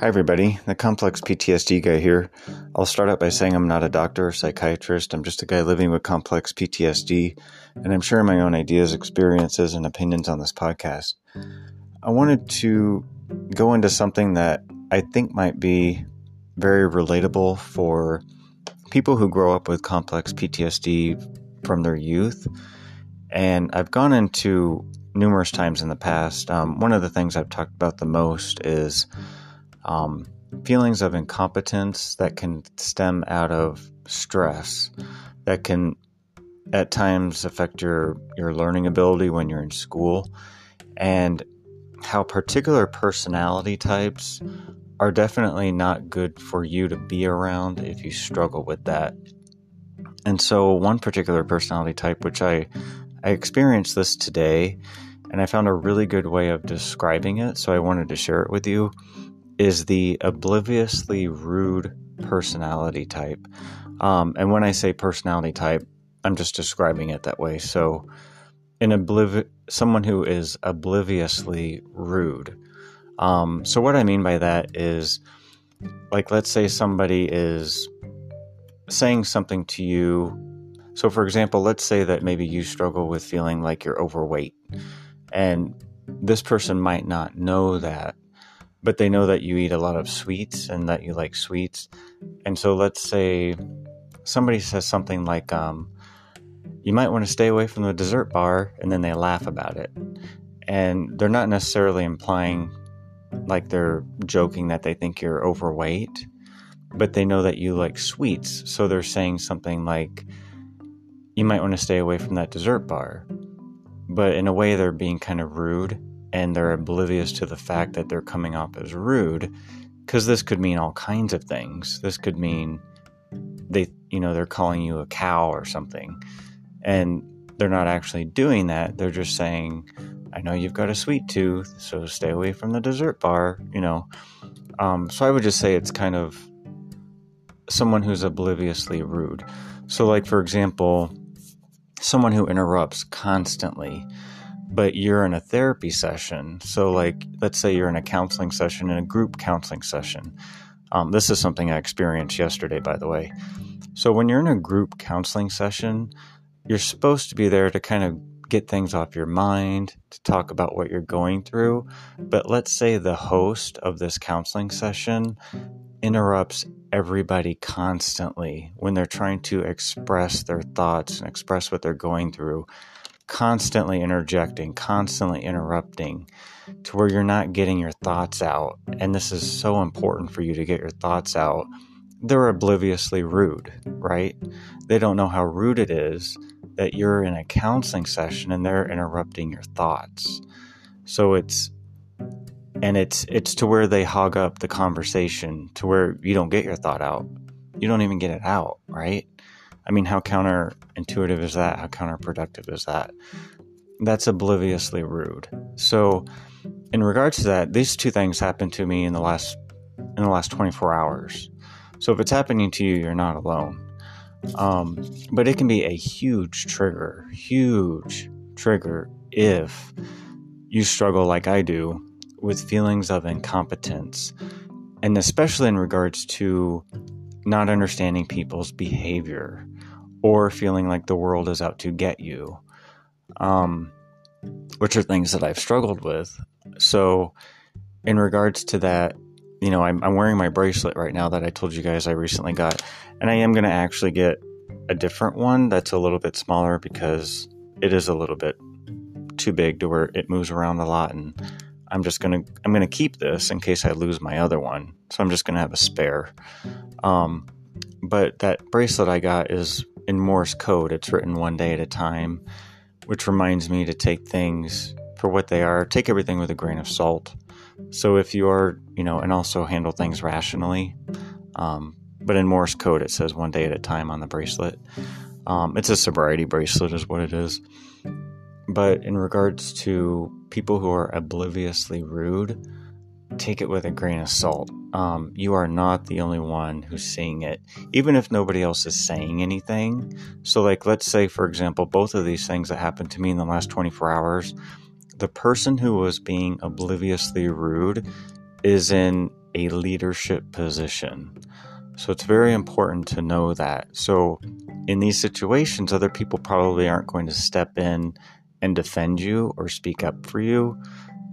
Hi, everybody. The complex PTSD guy here. I'll start out by saying I'm not a doctor or psychiatrist. I'm just a guy living with complex PTSD, and I'm sharing my own ideas, experiences, and opinions on this podcast. I wanted to go into something that I think might be very relatable for people who grow up with complex PTSD from their youth. And I've gone into numerous times in the past. Um, one of the things I've talked about the most is um, feelings of incompetence that can stem out of stress, that can at times affect your, your learning ability when you're in school, and how particular personality types are definitely not good for you to be around if you struggle with that. And so, one particular personality type, which I, I experienced this today, and I found a really good way of describing it, so I wanted to share it with you is the obliviously rude personality type. Um, and when I say personality type, I'm just describing it that way. So, an obliv- someone who is obliviously rude. Um, so, what I mean by that is, like, let's say somebody is saying something to you. So, for example, let's say that maybe you struggle with feeling like you're overweight, and this person might not know that but they know that you eat a lot of sweets and that you like sweets. And so let's say somebody says something like, um, you might want to stay away from the dessert bar, and then they laugh about it. And they're not necessarily implying like they're joking that they think you're overweight, but they know that you like sweets. So they're saying something like, you might want to stay away from that dessert bar. But in a way, they're being kind of rude and they're oblivious to the fact that they're coming off as rude because this could mean all kinds of things. This could mean they, you know, they're calling you a cow or something. And they're not actually doing that. They're just saying, I know you've got a sweet tooth, so stay away from the dessert bar, you know. Um, so I would just say it's kind of someone who's obliviously rude. So, like, for example, someone who interrupts constantly but you're in a therapy session. So, like, let's say you're in a counseling session, in a group counseling session. Um, this is something I experienced yesterday, by the way. So, when you're in a group counseling session, you're supposed to be there to kind of get things off your mind, to talk about what you're going through. But let's say the host of this counseling session interrupts everybody constantly when they're trying to express their thoughts and express what they're going through constantly interjecting, constantly interrupting to where you're not getting your thoughts out. And this is so important for you to get your thoughts out. They're obliviously rude, right? They don't know how rude it is that you're in a counseling session and they're interrupting your thoughts. So it's and it's it's to where they hog up the conversation to where you don't get your thought out. You don't even get it out, right? I mean, how counterintuitive is that? How counterproductive is that? That's obliviously rude. So, in regards to that, these two things happened to me in the last in the last 24 hours. So, if it's happening to you, you're not alone. Um, but it can be a huge trigger, huge trigger if you struggle like I do with feelings of incompetence, and especially in regards to not understanding people's behavior or feeling like the world is out to get you, um, which are things that I've struggled with. So, in regards to that, you know, I'm, I'm wearing my bracelet right now that I told you guys I recently got, and I am going to actually get a different one that's a little bit smaller because it is a little bit too big to where it moves around a lot and I'm just gonna I'm gonna keep this in case I lose my other one. So I'm just gonna have a spare. Um, but that bracelet I got is in Morse code. It's written one day at a time, which reminds me to take things for what they are. Take everything with a grain of salt. So if you are, you know, and also handle things rationally. Um, but in Morse code, it says one day at a time on the bracelet. Um, it's a sobriety bracelet, is what it is. But in regards to people who are obliviously rude, take it with a grain of salt. Um, you are not the only one who's seeing it, even if nobody else is saying anything. So, like, let's say, for example, both of these things that happened to me in the last 24 hours, the person who was being obliviously rude is in a leadership position. So it's very important to know that. So in these situations, other people probably aren't going to step in and defend you or speak up for you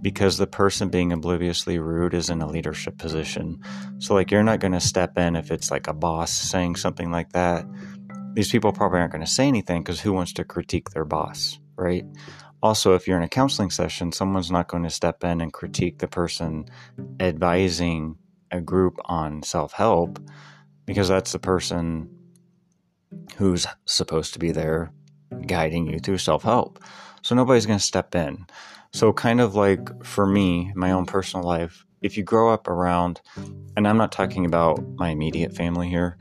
because the person being obliviously rude is in a leadership position. So, like, you're not going to step in if it's like a boss saying something like that. These people probably aren't going to say anything because who wants to critique their boss, right? Also, if you're in a counseling session, someone's not going to step in and critique the person advising a group on self help because that's the person who's supposed to be there guiding you through self help. So nobody's going to step in. So, kind of like for me, my own personal life, if you grow up around, and I'm not talking about my immediate family here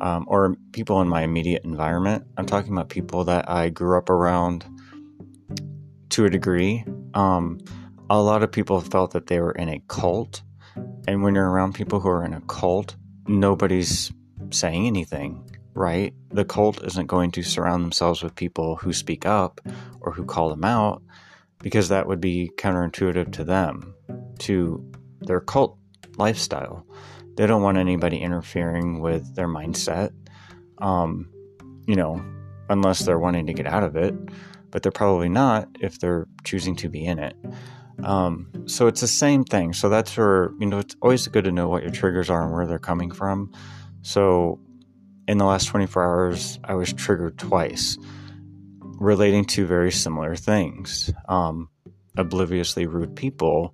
um, or people in my immediate environment, I'm talking about people that I grew up around to a degree. Um, a lot of people felt that they were in a cult. And when you're around people who are in a cult, nobody's saying anything, right? The cult isn't going to surround themselves with people who speak up or who call them out because that would be counterintuitive to them, to their cult lifestyle. They don't want anybody interfering with their mindset, um, you know, unless they're wanting to get out of it, but they're probably not if they're choosing to be in it. Um, so it's the same thing. So that's where, you know, it's always good to know what your triggers are and where they're coming from. So in the last 24 hours, I was triggered twice relating to very similar things. Um, obliviously rude people,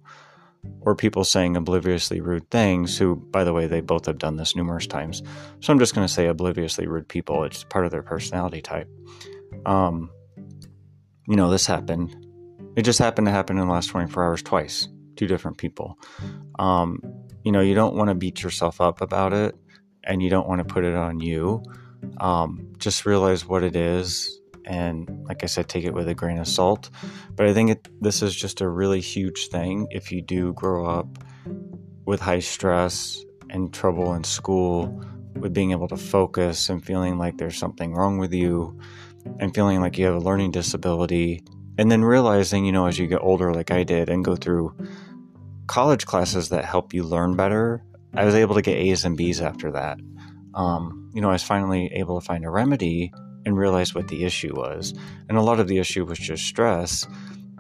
or people saying obliviously rude things, who, by the way, they both have done this numerous times. So I'm just going to say obliviously rude people. It's part of their personality type. Um, you know, this happened. It just happened to happen in the last 24 hours twice, two different people. Um, you know, you don't want to beat yourself up about it and you don't want to put it on you. Um, just realize what it is. And like I said, take it with a grain of salt. But I think it, this is just a really huge thing if you do grow up with high stress and trouble in school, with being able to focus and feeling like there's something wrong with you, and feeling like you have a learning disability. And then realizing, you know, as you get older, like I did, and go through college classes that help you learn better I was able to get A's and B's after that. Um, you know, I was finally able to find a remedy and realize what the issue was. And a lot of the issue was just stress.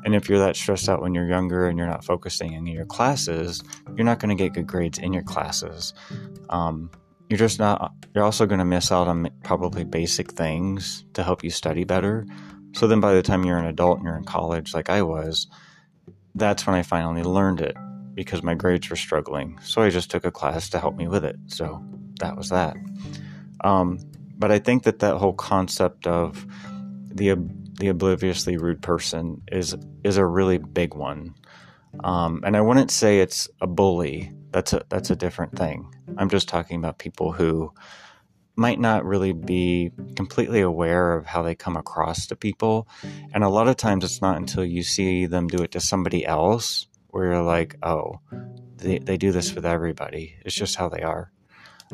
And if you're that stressed out when you're younger and you're not focusing in your classes, you're not going to get good grades in your classes. Um, you're just not, you're also going to miss out on probably basic things to help you study better. So then by the time you're an adult and you're in college, like I was, that's when I finally learned it because my grades were struggling. So I just took a class to help me with it. So that was that. Um, but I think that that whole concept of the the obliviously rude person is is a really big one. Um, and I wouldn't say it's a bully. That's a that's a different thing. I'm just talking about people who might not really be completely aware of how they come across to people. And a lot of times it's not until you see them do it to somebody else like, oh, they, they do this with everybody. It's just how they are.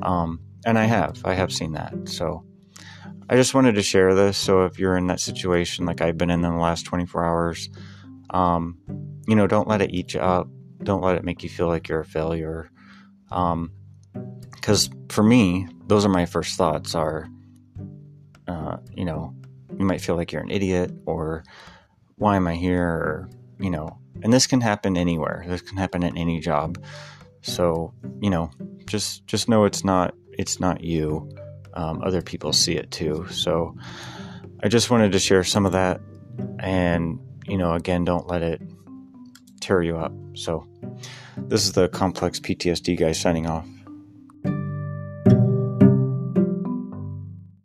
Um, and I have, I have seen that. So I just wanted to share this. So if you're in that situation, like I've been in, in the last 24 hours, um, you know, don't let it eat you up. Don't let it make you feel like you're a failure. Um, because for me, those are my first thoughts are, uh, you know, you might feel like you're an idiot or why am I here? Or, you know, and this can happen anywhere. This can happen at any job. So you know, just just know it's not it's not you. Um, other people see it too. So I just wanted to share some of that, and you know, again, don't let it tear you up. So this is the complex PTSD guy signing off.